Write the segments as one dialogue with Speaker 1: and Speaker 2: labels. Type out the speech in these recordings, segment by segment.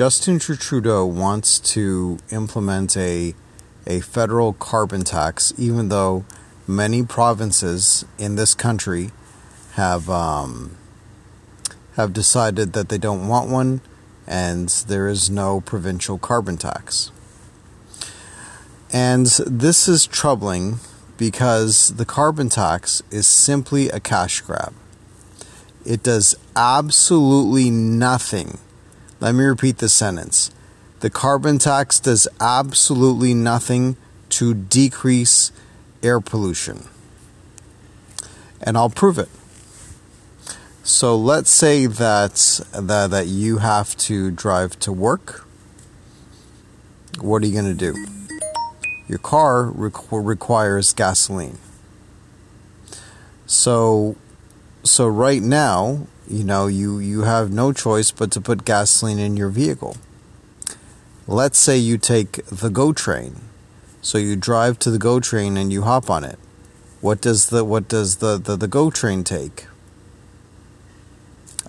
Speaker 1: Justin Trudeau wants to implement a a federal carbon tax, even though many provinces in this country have um, have decided that they don't want one, and there is no provincial carbon tax. And this is troubling because the carbon tax is simply a cash grab. It does absolutely nothing. Let me repeat the sentence. The carbon tax does absolutely nothing to decrease air pollution. And I'll prove it. So let's say that, that, that you have to drive to work. What are you going to do? Your car requ- requires gasoline. So so right now, you know, you, you have no choice but to put gasoline in your vehicle. Let's say you take the GO train. So you drive to the GO train and you hop on it. What does the what does the, the, the GO train take?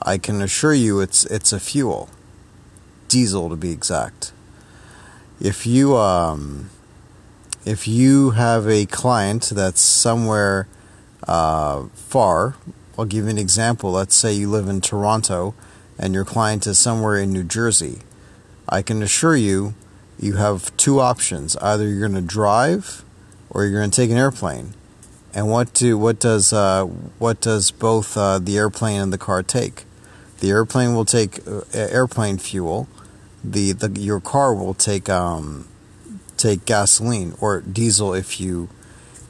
Speaker 1: I can assure you it's it's a fuel. Diesel to be exact. If you um if you have a client that's somewhere uh, far, I'll give you an example. Let's say you live in Toronto and your client is somewhere in New Jersey. I can assure you, you have two options. Either you're going to drive or you're going to take an airplane. And what do what does uh, what does both uh, the airplane and the car take? The airplane will take uh, airplane fuel. The, the your car will take um, take gasoline or diesel if you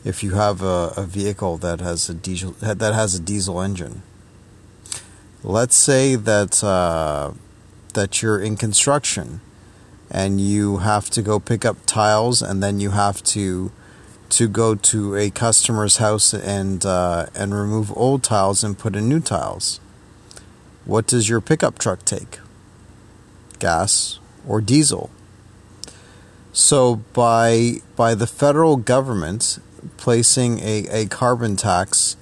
Speaker 1: if you have a, a vehicle that has a diesel that has a diesel engine. Let's say that uh, that you're in construction and you have to go pick up tiles and then you have to to go to a customer's house and uh, and remove old tiles and put in new tiles. What does your pickup truck take? Gas or diesel? So by by the federal government placing a, a carbon tax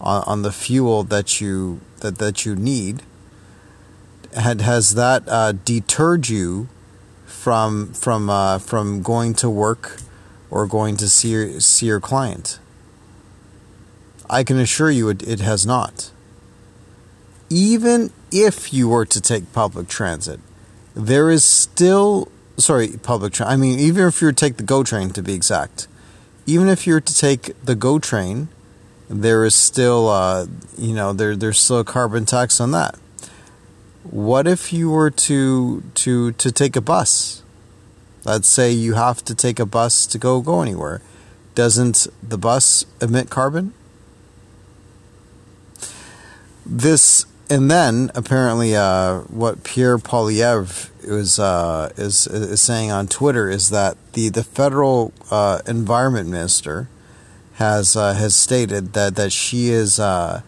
Speaker 1: on, on the fuel that you that, that you need had has that uh, deterred you from from uh, from going to work or going to see your, see your client? I can assure you it, it has not. Even if you were to take public transit, there is still sorry public transit. I mean, even if you were to take the GO train to be exact, even if you're to take the GO train, there is still, uh, you know, there there's still a carbon tax on that. What if you were to to to take a bus? Let's say you have to take a bus to go go anywhere. Doesn't the bus emit carbon? This and then apparently, uh, what Pierre Poilievre is, uh, is is saying on Twitter is that the the federal uh, environment minister has uh, has stated that that she is uh,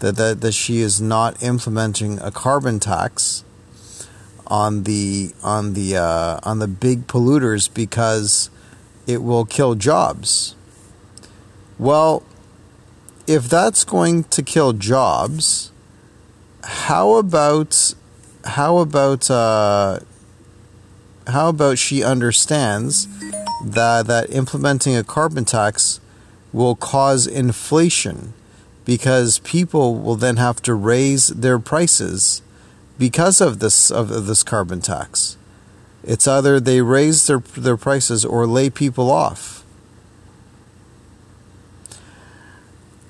Speaker 1: that, that that she is not implementing a carbon tax on the on the uh, on the big polluters because it will kill jobs. Well, if that's going to kill jobs how about how about uh, how about she understands that that implementing a carbon tax will cause inflation because people will then have to raise their prices because of this of this carbon tax. It's either they raise their their prices or lay people off.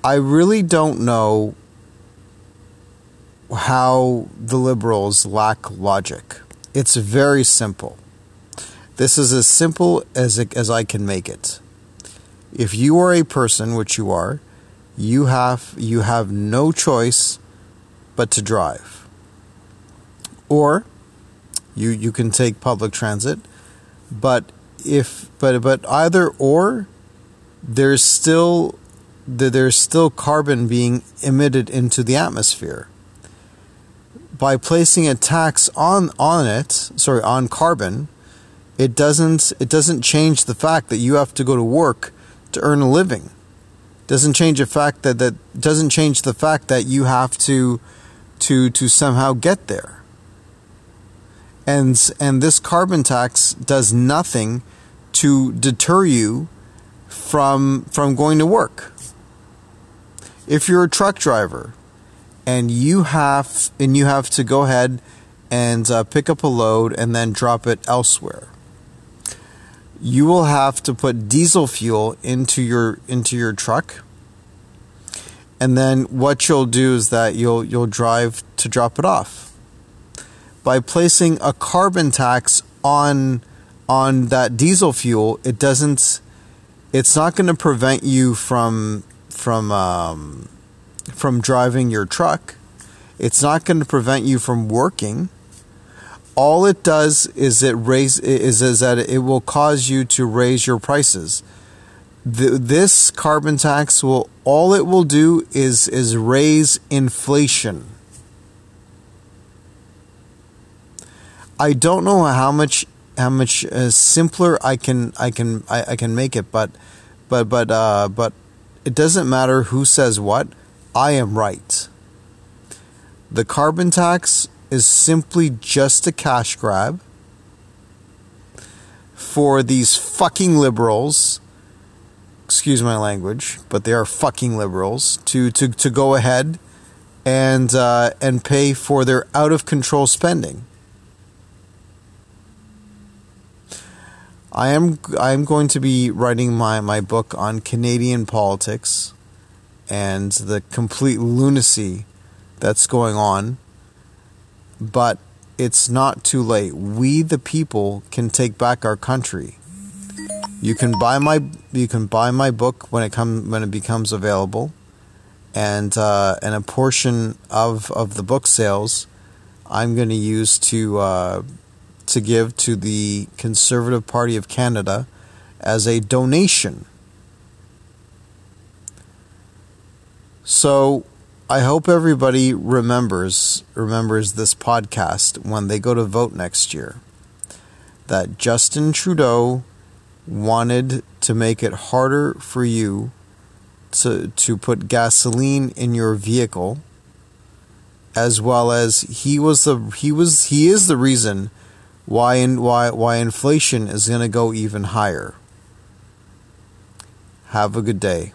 Speaker 1: I really don't know how the liberals lack logic. It's very simple. This is as simple as as I can make it. If you are a person, which you are, you have you have no choice but to drive. Or you you can take public transit, but if but but either or there's still there's still carbon being emitted into the atmosphere by placing a tax on on it, sorry, on carbon, it doesn't it doesn't change the fact that you have to go to work to earn a living. Doesn't change the fact that that doesn't change the fact that you have to to to somehow get there. and and this carbon tax does nothing to deter you from from going to work. If you're a truck driver and you have and you have to go ahead and uh, pick up a load and then drop it elsewhere, you will have to put diesel fuel into your into your truck. And then what you'll do is that you'll you'll drive to drop it off by placing a carbon tax on on that diesel fuel, it doesn't. It's not going to prevent you from from um, from driving your truck. It's not going to prevent you from working. All it does is it raise is, is that it will cause you to raise your prices. The, this carbon tax will all it will do is is raise inflation. I don't know how much how much uh, simpler I can I can I, I, can make it, but but but uh, but it doesn't matter who says what. I am right. The carbon tax is simply just a cash grab for these fucking liberals. Excuse my language, but they are fucking liberals to to, to go ahead and uh, and pay for their out of control spending. I am I'm going to be writing my, my book on Canadian politics and the complete lunacy that's going on. But it's not too late. We the people can take back our country. You can buy my you can buy my book when it come when it becomes available, and uh, and a portion of of the book sales, I'm going to use to uh, to give to the Conservative Party of Canada as a donation. So I hope everybody remembers remembers this podcast when they go to vote next year. That Justin Trudeau wanted to make it harder for you to to put gasoline in your vehicle as well as he was the he was he is the reason why in, why why inflation is going to go even higher. Have a good day.